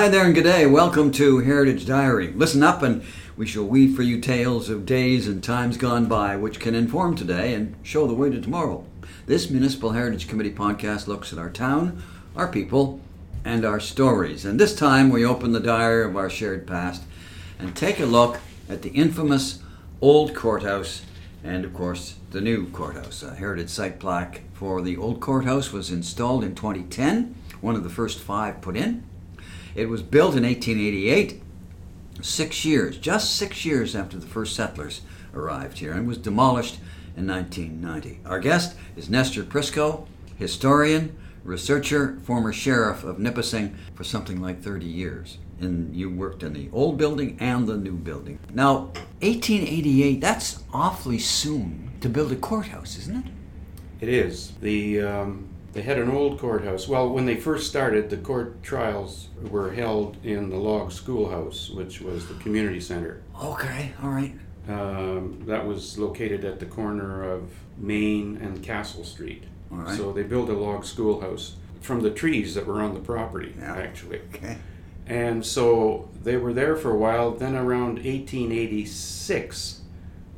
Hi there and good day. Welcome to Heritage Diary. Listen up and we shall weave for you tales of days and times gone by which can inform today and show the way to tomorrow. This Municipal Heritage Committee podcast looks at our town, our people, and our stories. And this time we open the diary of our shared past and take a look at the infamous old courthouse and, of course, the new courthouse. A heritage site plaque for the old courthouse was installed in 2010, one of the first five put in. It was built in 1888, six years, just six years after the first settlers arrived here, and was demolished in 1990. Our guest is Nestor Prisco, historian, researcher, former sheriff of Nipissing for something like 30 years. And you worked in the old building and the new building. Now, 1888, that's awfully soon to build a courthouse, isn't it? It is. The um, they had an old courthouse. Well, when they first started, the court trials were held in the log schoolhouse, which was the community center. Okay, all right. Um, that was located at the corner of Main and Castle Street. All right. So they built a log schoolhouse from the trees that were on the property, Yeah. actually. Okay. And so they were there for a while. Then around 1886,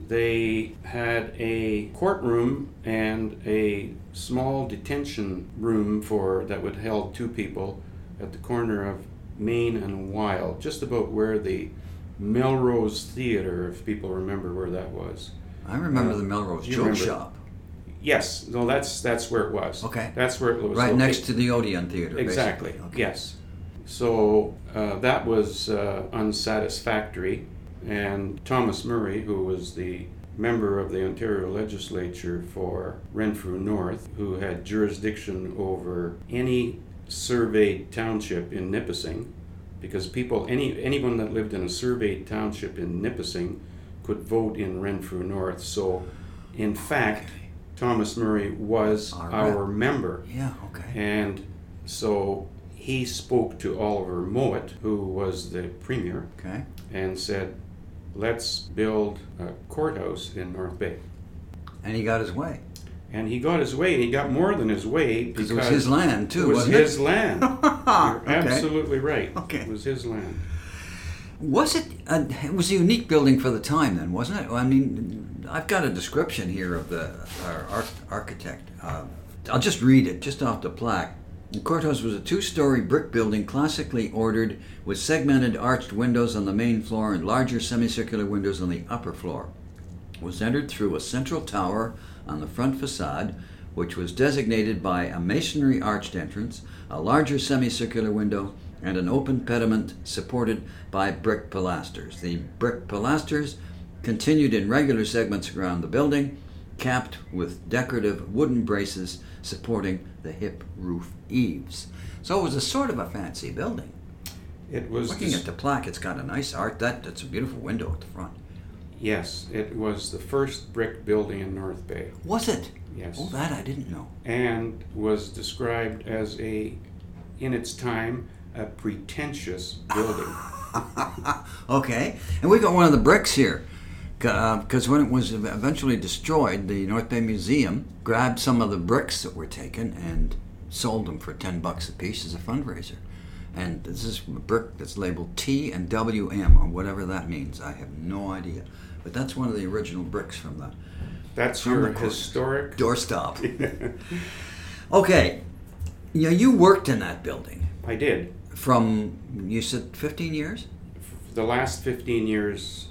they had a courtroom and a small detention room for that would held two people at the corner of Main and Wild, just about where the Melrose Theater, if people remember where that was. I remember Uh, the Melrose Joke remember. Shop. Yes, no, that's that's where it was. Okay. that's where it was. Right located. next to the Odeon Theater. Exactly. Okay. Yes. So uh, that was uh, unsatisfactory, and Thomas Murray, who was the member of the Ontario Legislature for Renfrew North, who had jurisdiction over any surveyed township in Nipissing, because people, any anyone that lived in a surveyed township in Nipissing, could vote in Renfrew North. So, in fact, Thomas Murray was Our our member. Yeah, okay. And so he spoke to Oliver Mowat, who was the premier, Okay. and said, let's build a courthouse in North Bay. And he got his way. And he got his way, and he got more than his way Because it was his land, too, It was his it? land. You're okay. absolutely right. Okay. It was his land. Was it? A, it was a unique building for the time, then, wasn't it? I mean, I've got a description here of the our arch, architect. Uh, I'll just read it, just off the plaque. The courthouse was a two-story brick building, classically ordered, with segmented arched windows on the main floor and larger semicircular windows on the upper floor. It was entered through a central tower on the front facade, which was designated by a masonry arched entrance, a larger semicircular window, and an open pediment supported by brick pilasters. The brick pilasters continued in regular segments around the building, capped with decorative wooden braces supporting the hip roof eaves. So it was a sort of a fancy building. It was Looking dis- at the plaque, it's got a nice art. That that's a beautiful window at the front. yes, it was the first brick building in North Bay. Was it? Yes. Oh, that I didn't know. and was described as a, in its time, a pretentious building. okay, and we got one of the bricks here. Uh, because when it was eventually destroyed, the North Bay Museum grabbed some of the bricks that were taken and sold them for 10 bucks a piece as a fundraiser. And this is a brick that's labeled T and WM, or whatever that means. I have no idea. But that's one of the original bricks from the That's From your the historic. doorstop. okay, yeah, you worked in that building I did. from, you said 15 years? The last 15 years.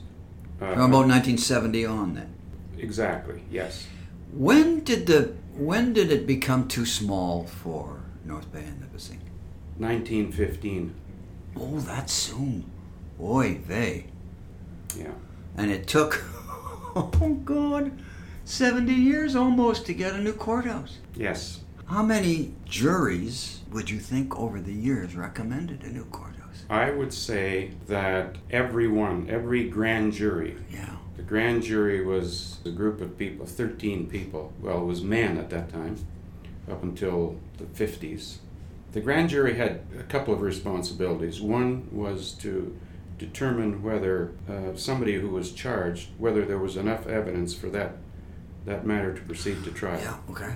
Uh, From about 1970 on then. Exactly, yes. When did the when did it become too small for North Bay and Nipissing? 1915. Oh, that soon. Oy vey. Yeah. And it took, oh God, 70 years almost to get a new courthouse. Yes. How many juries would you think over the years recommended a new courthouse? I would say that everyone, every grand jury, Yeah. the grand jury was a group of people, 13 people. Well, it was men at that time, up until the 50s. The grand jury had a couple of responsibilities. One was to determine whether uh, somebody who was charged, whether there was enough evidence for that, that matter to proceed to trial. Yeah, okay.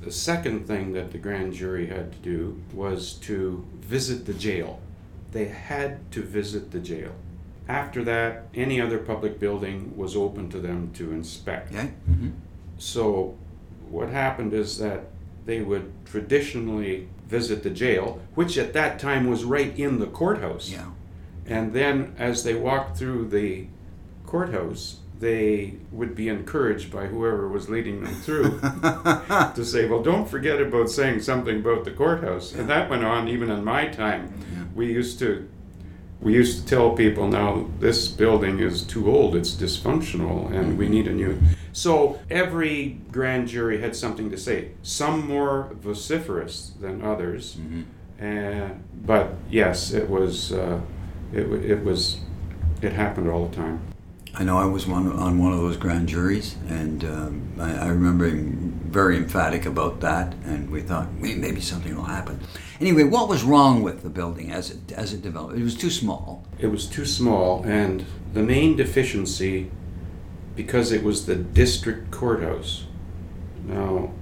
The second thing that the grand jury had to do was to visit the jail. They had to visit the jail. After that, any other public building was open to them to inspect. Okay. hmm So, what happened is that they would traditionally visit the jail, which at that time was right in the courthouse. Yeah. And then, as they walked through the courthouse, they would be encouraged by whoever was leading them through to say, Well, don't forget about saying something about the courthouse. And that went on even in my time. Yeah. We used to. We used to tell people now this building is too old, it's dysfunctional, and we need a new. So every grand jury had something to say, some more vociferous than others. hmm And, but yes, it was, uh, it, it was, it happened all the time. I know I was one on one of those grand juries, and um, I, I remember being very emphatic about that. And we thought "May- maybe something will happen. Anyway, what was wrong with the building as it as it developed? It was too small. It was too small, and the main deficiency, because it was the district courthouse. Now,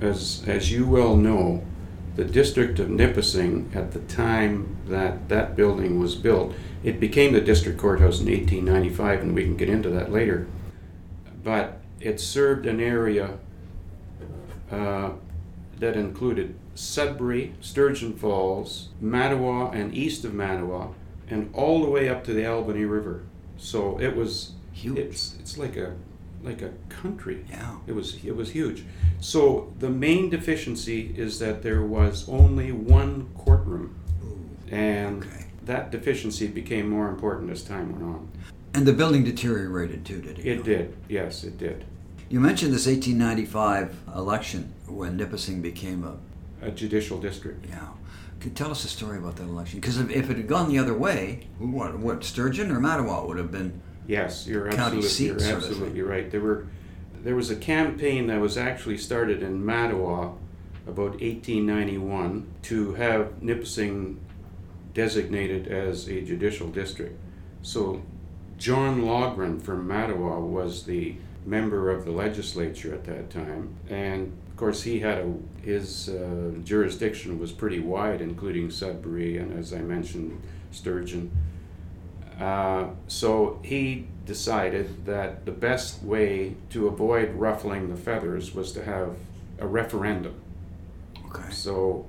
as, as you well know, the district of Nipissing, at the time that that building was built, it became the district courthouse in 1895, and we can get into that later. But it served an area uh, that included Sudbury, Sturgeon Falls, Mattawa, and east of Mattawa, and all the way up to the Albany River. So it was Huge. It's it's like a like a country. Yeah. It was it was huge. So the main deficiency is that there was only one courtroom, and Okay. that deficiency became more important as time went on. And the building deteriorated too, did it? It did. Yes, it did. You mentioned this 1895 election when Nipissing became a A judicial district. yeah. Could tell us a story about that election? Because if, if it had gone the other way, what, what Sturgeon or Mattawa would have been Yes, you're County absolutely, seat you're absolutely right. There were there was a campaign that was actually started in Mattawa about 1891 to have Nipissing designated as a judicial district. So John Loughrin from Mattawa was the member of the legislature at that time, and of course he had a his uh, jurisdiction was pretty wide, including Sudbury and, as I mentioned, Sturgeon. Uh, so he decided that the best way to avoid ruffling the feathers was to have a referendum. okay. So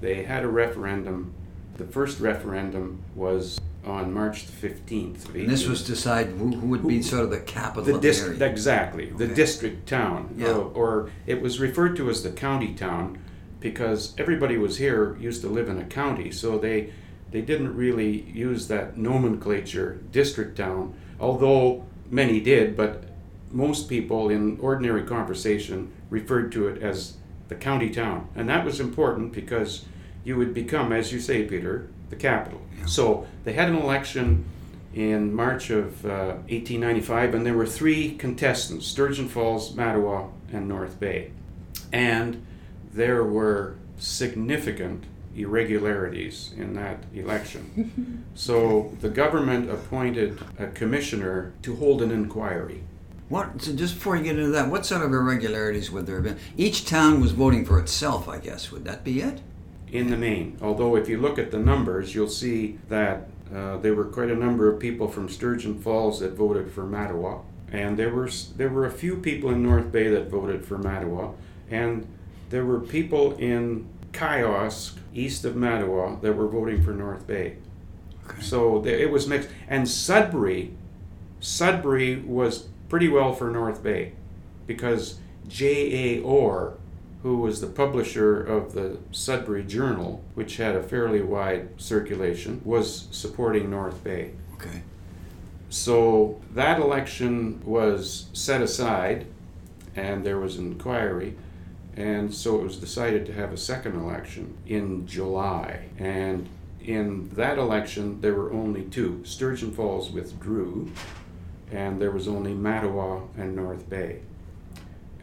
they had a referendum. The first referendum was on March the 15th. Of And this was to decide who, who would be sort of the capital the of the district, area. exactly, the district town. Yeah. Uh, or it was referred to as the county town because everybody was here used to live in a county, so they they didn't really use that nomenclature, district town, although many did, but most people in ordinary conversation referred to it as the county town. And that was important because you would become, as you say, Peter, the capital. Yeah. So they had an election in March of uh, 1895, and there were three contestants Sturgeon Falls, Mattawa, and North Bay. And there were significant irregularities in that election. so the government appointed a commissioner to hold an inquiry. What? So just before you get into that, what sort of irregularities would there have been? Each town was voting for itself, I guess. Would that be it? in the main. Although, if you look at the numbers, you'll see that uh, there were quite a number of people from Sturgeon Falls that voted for Mattawa, and there were there were a few people in North Bay that voted for Mattawa, and there were people in Kiosk, east of Mattawa, that were voting for North Bay. Okay. So there, it was mixed. And Sudbury, Sudbury was pretty well for North Bay because J.A. Orr, who was the publisher of the Sudbury Journal, which had a fairly wide circulation, was supporting North Bay. Okay. So that election was set aside and there was an inquiry. And so it was decided to have a second election in July. And in that election, there were only two. Sturgeon Falls withdrew, and there was only Mattawa and North Bay.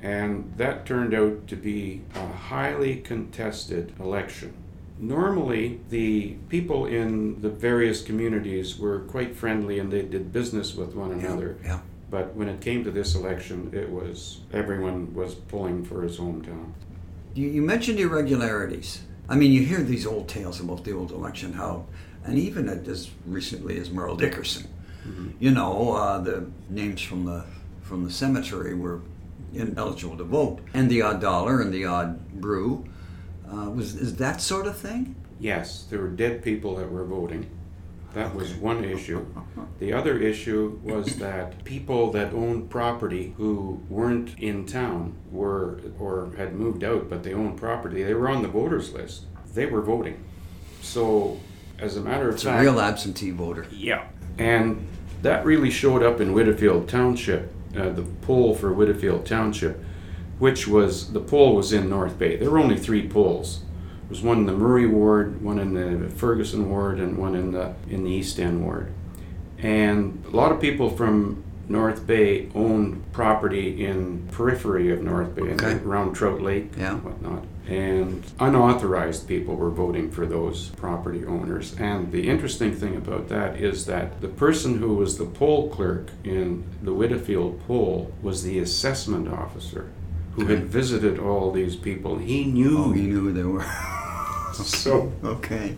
And that turned out to be a highly contested election. Normally, the people in the various communities were quite friendly and they did business with one another. Yeah. But when it came to this election, it was everyone was pulling for his hometown. You, you mentioned irregularities. I mean, you hear these old tales about the old election, how, and even as recently as Merle Dickerson, mm-hmm. you know, uh, the names from the from the cemetery were ineligible to vote, and the odd dollar and the odd brew. Uh, was is that sort of thing? Yes, there were dead people that were voting. That was one issue. The other issue was that people that owned property who weren't in town were or had moved out, but they owned property. They were on the voters list. They were voting. So, as a matter of it's fact, a real absentee voter. Yeah, and that really showed up in Widdifield Township. Uh, the poll for Widdifield Township, which was the poll was in North Bay. There were only three polls was one in the Murray ward, one in the Ferguson ward, and one in the in the East End ward. And a lot of people from North Bay owned property in periphery of North Bay, okay. around Trout Lake yeah. and whatnot. And unauthorized people were voting for those property owners. And the interesting thing about that is that the person who was the poll clerk in the Widdifield poll was the assessment officer who okay. had visited all these people. He knew. Oh, he knew who they were. so okay.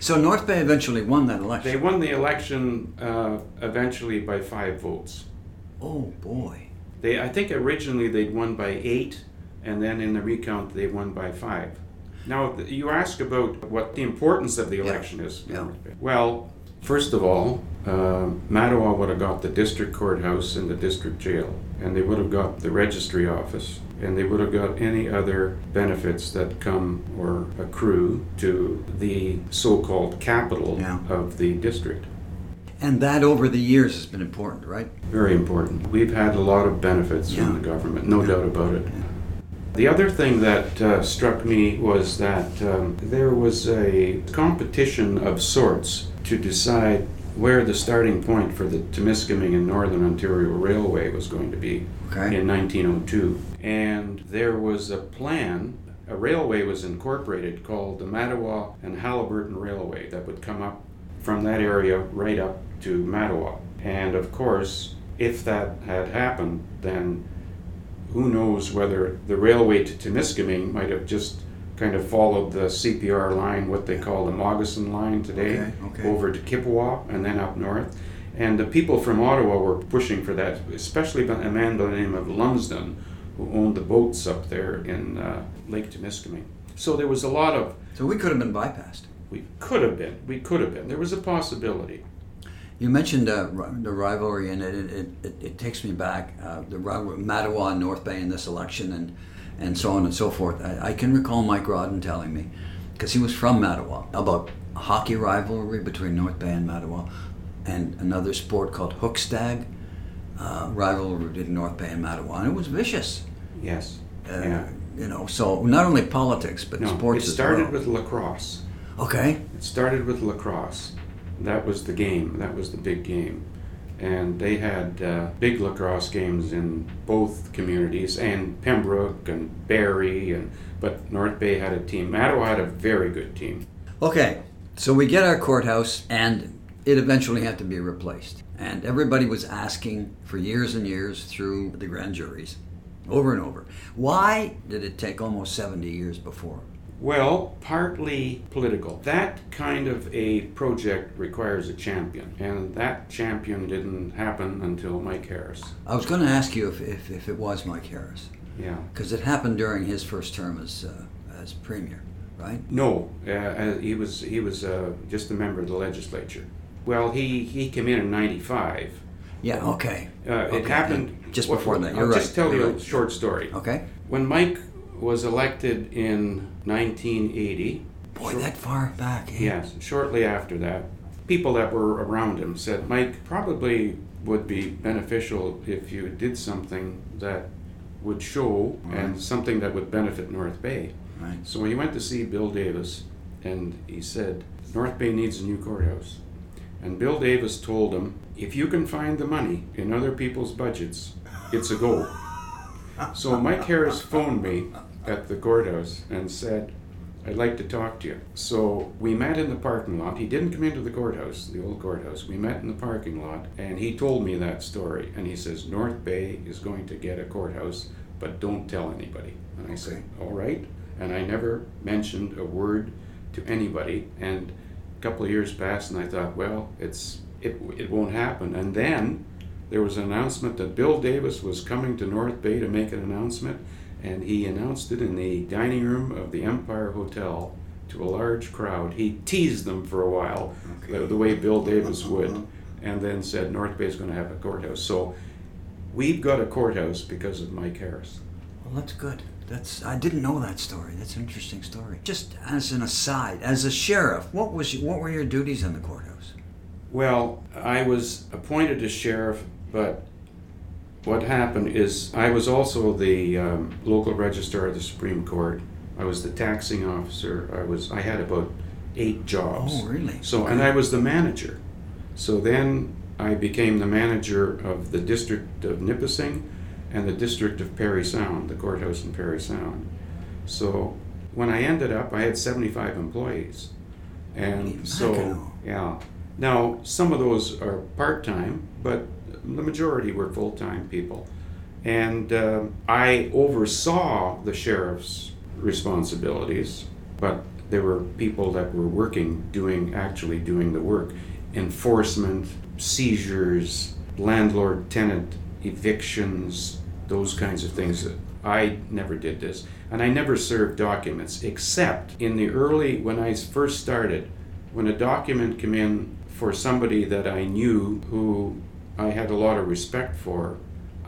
So North Bay eventually won that election. They won the election uh, eventually by five votes. Oh boy. They, I think originally they'd won by eight, and then in the recount they won by five. Now you ask about what the importance of the election yeah. is. Yeah. Well, first of all, uh, Mattawa would have got the district courthouse and the district jail, and they would have got the registry office, and they would have got any other benefits that come or accrue to the so-called capital yeah. of the district. And that over the years has been important, right? Very important. We've had a lot of benefits yeah. from the government, no yeah. doubt about it. The other thing that uh, struck me was that um, there was a competition of sorts to decide where the starting point for the Timiskaming and Northern Ontario Railway was going to be okay. in 1902. And there was a plan, a railway was incorporated called the Mattawa and Haliburton Railway that would come up from that area right up to Mattawa. And of course, if that had happened, then who knows whether the railway to Timiskaming might have just kind of followed the CPR line, what they call the Moccasin line today, okay, okay. over to Kippawa and then up north. And the people from Ottawa were pushing for that, especially a man by the name of Lumsden, who owned the boats up there in uh, Lake Timiskaming. So there was a lot of. So we could have been bypassed. We could have been. We could have been. There was a possibility. You mentioned uh, the rivalry, and it, it, it, it takes me back. Uh, the rivalry, Mattawa and North Bay in this election, and and so on and so forth. I, I can recall Mike Rodden telling me, because he was from Mattawa, about a hockey rivalry between North Bay and Mattawa, and another sport called hookstag uh, rivalry between North Bay and Mattawa, and it was vicious. Yes. Uh, yeah. You know, so not only politics but no, sports. It started well. with lacrosse. Okay. It started with lacrosse. That was the game. That was the big game and they had uh, big lacrosse games in both communities and Pembroke and Barry and but North Bay had a team. Mattawa had a very good team. Okay, so we get our courthouse and it eventually had to be replaced. And everybody was asking for years and years through the grand juries, over and over. Why did it take almost 70 years before? Well, partly political. That kind of a project requires a champion, and that champion didn't happen until Mike Harris. I was going to ask you if, if, if it was Mike Harris. Yeah. Because it happened during his first term as, uh, as premier, right? No, uh, uh, he was, he was uh, just a member of the legislature. Well, he, he came in in 95. Yeah, okay. Uh, okay. It happened. Just before that, you're I'll right. just tell you're you right. a short story. Okay. When Mike was elected in 1980. Boy, that far back. Eh? Yes, shortly after that. People that were around him said, Mike, probably would be beneficial if you did something that would show right. and something that would benefit North Bay. Right. So he went to see Bill Davis and he said, North Bay needs a new courthouse. And Bill Davis told him, if you can find the money in other people's budgets, it's a goal. so Mike Harris phoned me at the courthouse and said, I'd like to talk to you. So we met in the parking lot. He didn't come into the courthouse, the old courthouse. We met in the parking lot, and he told me that story. And he says, North Bay is going to get a courthouse, but don't tell anybody. And I said, All right. And I never mentioned a word to anybody. And a couple of years passed, and I thought, well, it's it, it won't happen. And then there was an announcement that Bill Davis was coming to North Bay to make an announcement, and he announced it in the dining room of the Empire Hotel to a large crowd. He teased them for a while, Okay. the, the way Bill Davis uh-huh. would, and then said North Bay is going to have a courthouse. So we've got a courthouse because of Mike Harris. Well, that's good. That's I didn't know that story. That's an interesting story. Just as an aside, as a sheriff, what was what were your duties in the courthouse? Well, I was appointed as sheriff, but what happened is I was also the um, local registrar of the Supreme Court. I was the taxing officer. I was I had about eight jobs. Oh, really? So and I was the manager. So then I became the manager of the district of Nipissing and the district of Parry Sound, the courthouse in Parry Sound. So when I ended up, I had 75 employees. And so, yeah. Now, some of those are part time, but the majority were full time people. And uh, I oversaw the sheriff's responsibilities, but there were people that were working, doing, actually doing the work enforcement, seizures, landlord tenant evictions, those kinds of things. I never did this. And I never served documents, except in the early, when I first started, when a document came in for somebody that I knew who I had a lot of respect for,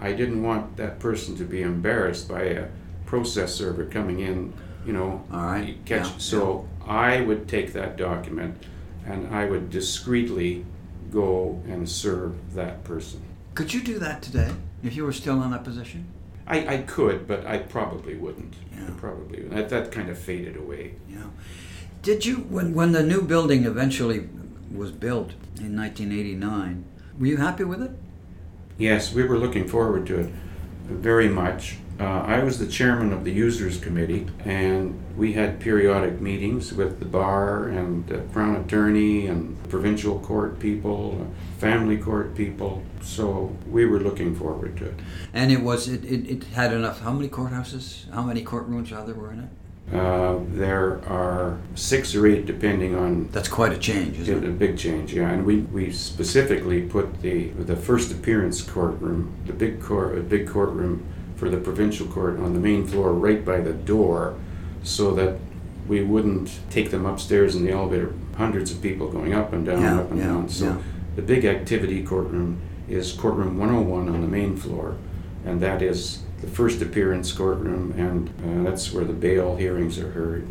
I didn't want that person to be embarrassed by a process server coming in, you know. All right, Catch. yeah, so I would take that document and I would discreetly go and serve that person. Could you do that today if you were still in that position? I, I could, but I probably wouldn't. Yeah. I probably wouldn't. That, that kind of faded away. Yeah. Did you when when the new building eventually was built in 1989? Were you happy with it? Yes, we were looking forward to it very much. Uh, I was the chairman of the users committee, and we had periodic meetings with the bar and the crown attorney and provincial court people, family court people. So we were looking forward to it. And it was it, it, it had enough. How many courthouses? How many courtrooms rather were in it? Uh, there are six or eight, depending on That's quite a change, isn't a big change, yeah. And we, we specifically put the the first appearance courtroom, the big court, a big courtroom for the provincial court on the main floor, right by the door, so that we wouldn't take them upstairs in the elevator. Hundreds of people going up and down, Yeah, up and yeah, down. So yeah. the big activity courtroom is courtroom 101 on the main floor, and that is the first appearance courtroom, and uh, that's where the bail hearings are heard.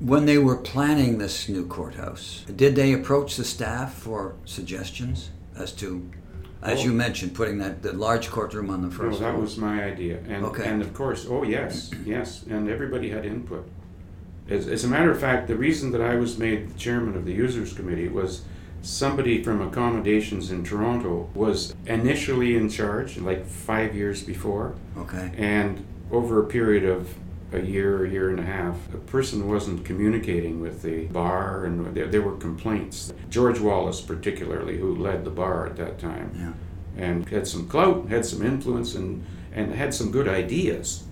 When they were planning this new courthouse, did they approach the staff for suggestions as to, as you Oh. mentioned, putting that the large courtroom on the first? No, that was my idea, and Okay. and of course, oh yes, yes, and everybody had input. As, as a matter of fact, the reason that I was made the chairman of the users committee was somebody from accommodations in Toronto was initially in charge, like five years before, Okay. and over a period of a year, a year and a half, a person wasn't communicating with the bar, and there, there were complaints. George Wallace, particularly, who led the bar at that time Yeah. and had some clout, had some influence, and, and had some good ideas.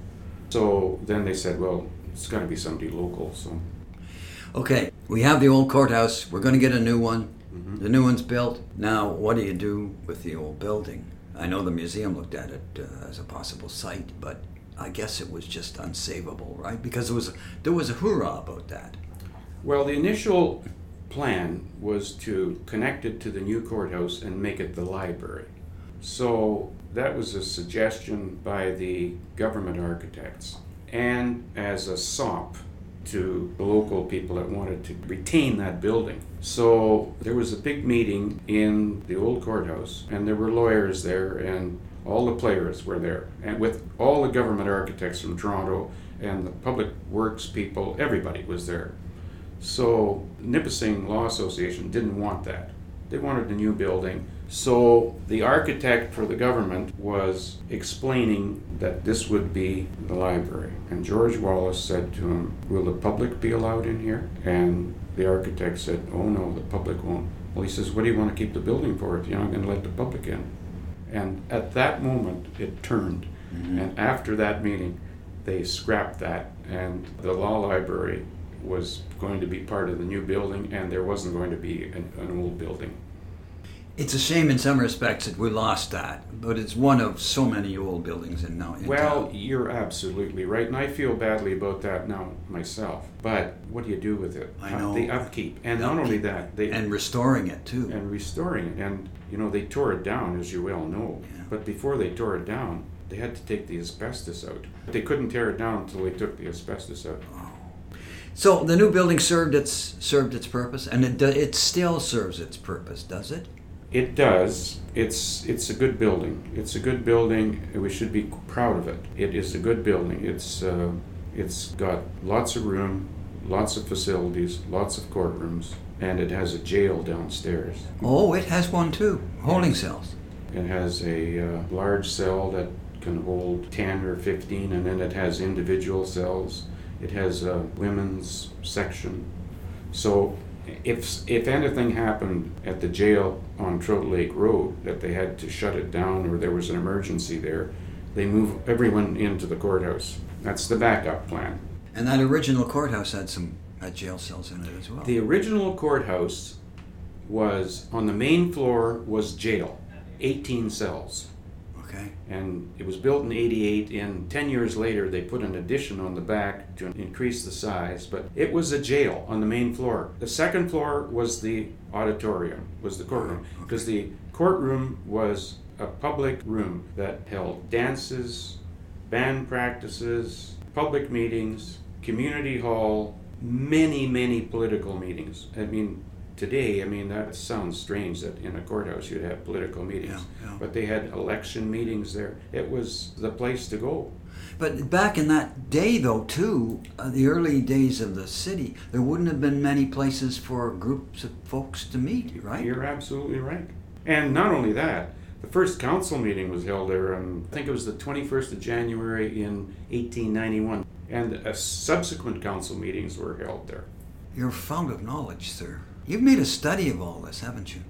So then they said, well, it's got to be somebody local. So Okay. We have the old courthouse. We're going to get a new one. Mhm. The new one's built. Now, what do you do with the old building? I know the museum looked at it uh, as a possible site, but I guess it was just unsavable, right? Because there was a, there was a hoorah about that. Well, the initial plan was to connect it to the new courthouse and make it the library. So that was a suggestion by the government architects and as a sop to local people that wanted to retain that building. So there was a big meeting in the old courthouse, and there were lawyers there, and all the players were there, and with all the government architects from Toronto and the public works people, everybody was there. So Nipissing Law Association didn't want that. They wanted a new building. So the architect for the government was explaining that this would be the library. And George Wallace said to him, Will the public be allowed in here? And the architect said, Oh no, the public won't. Well, he says, What do you want to keep the building for if you're not going to let the public in? And at that moment, it turned. Mm-hmm. And after that meeting, they scrapped that, and the law library was going to be part of the new building, and there wasn't going to be an, an old building. It's a shame in some respects that we lost that, but it's one of so many old buildings in now. in Well, town. you're absolutely right, and I feel badly about that now myself. But what do you do with it? I uh, know. The upkeep, and not only that, they and restoring it too. and restoring it. And you know, they tore it down, as you well know. Yeah. But before they tore it down, they had to take the asbestos out. They couldn't tear it down until they took the asbestos out. Oh. So the new building served its served its purpose, and it do, it still serves its purpose, does it? It does. It's it's a good building. It's a good building. We should be proud of it. It is a good building. It's uh, it's got lots of room, lots of facilities, lots of courtrooms, and it has a jail downstairs. Oh, it has one too, holding cells. It has a uh, large cell that can hold 10 or 15, and then it has individual cells. It has a women's section. So if, if anything happened at the jail on Trout Lake Road, that they had to shut it down or there was an emergency there, they move everyone into the courthouse. That's the backup plan. And that original courthouse had some had jail cells in it as well. The original courthouse was on the main floor was jail, 18 cells. Okay. and it was built in 88 and 10 years later they put an addition on the back to increase the size but it was a jail on the main floor. The second floor was the auditorium was the courtroom because the courtroom was a public room that held dances band practices public meetings community hall many many political meetings. I mean today i mean that sounds strange that in a courthouse you'd have political meetings Yeah, yeah. but they had election meetings there. It was the place to go. But back in that day, though, too, uh, the early days of the city, there wouldn't have been many places for groups of folks to meet, right? You're absolutely right. And not only that, the first council meeting was held there on, I think it was the 21st of January in 1891. And uh, subsequent council meetings were held there. You're a fount of knowledge, sir. You've made a study of all this, haven't you?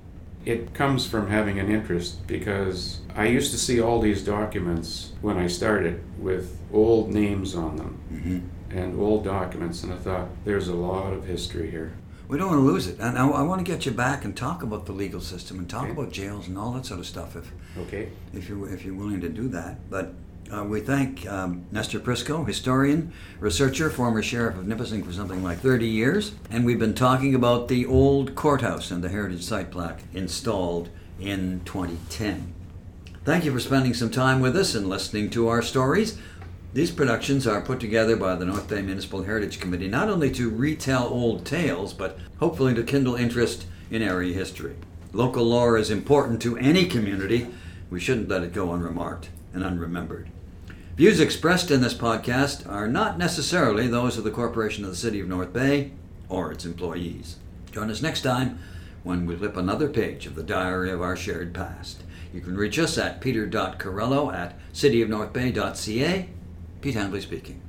It comes from having an interest because I used to see all these documents when I started with old names on them Mm-hmm. and old documents, and I thought, there's a lot of history here. We don't want to lose it. And I, I want to get you back and talk about the legal system and talk Okay. about jails and all that sort of stuff if, Okay? if, you're, if you're willing to do that. But uh, we thank um, Nestor Prisco, historian, researcher, former sheriff of Nipissing for something like 30 years. And we've been talking about the old courthouse and the heritage site plaque installed in 2010. Thank you for spending some time with us and listening to our stories. These productions are put together by the North Bay Municipal Heritage Committee not only to retell old tales, but hopefully to kindle interest in area history. Local lore is important to any community. We shouldn't let it go unremarked and unremembered. Views expressed in this podcast are not necessarily those of the Corporation of the City of North Bay or its employees. Join us next time when we flip another page of the diary of our shared past. You can reach us at peter.corello at cityofnorthbay.ca. Pete Handley speaking.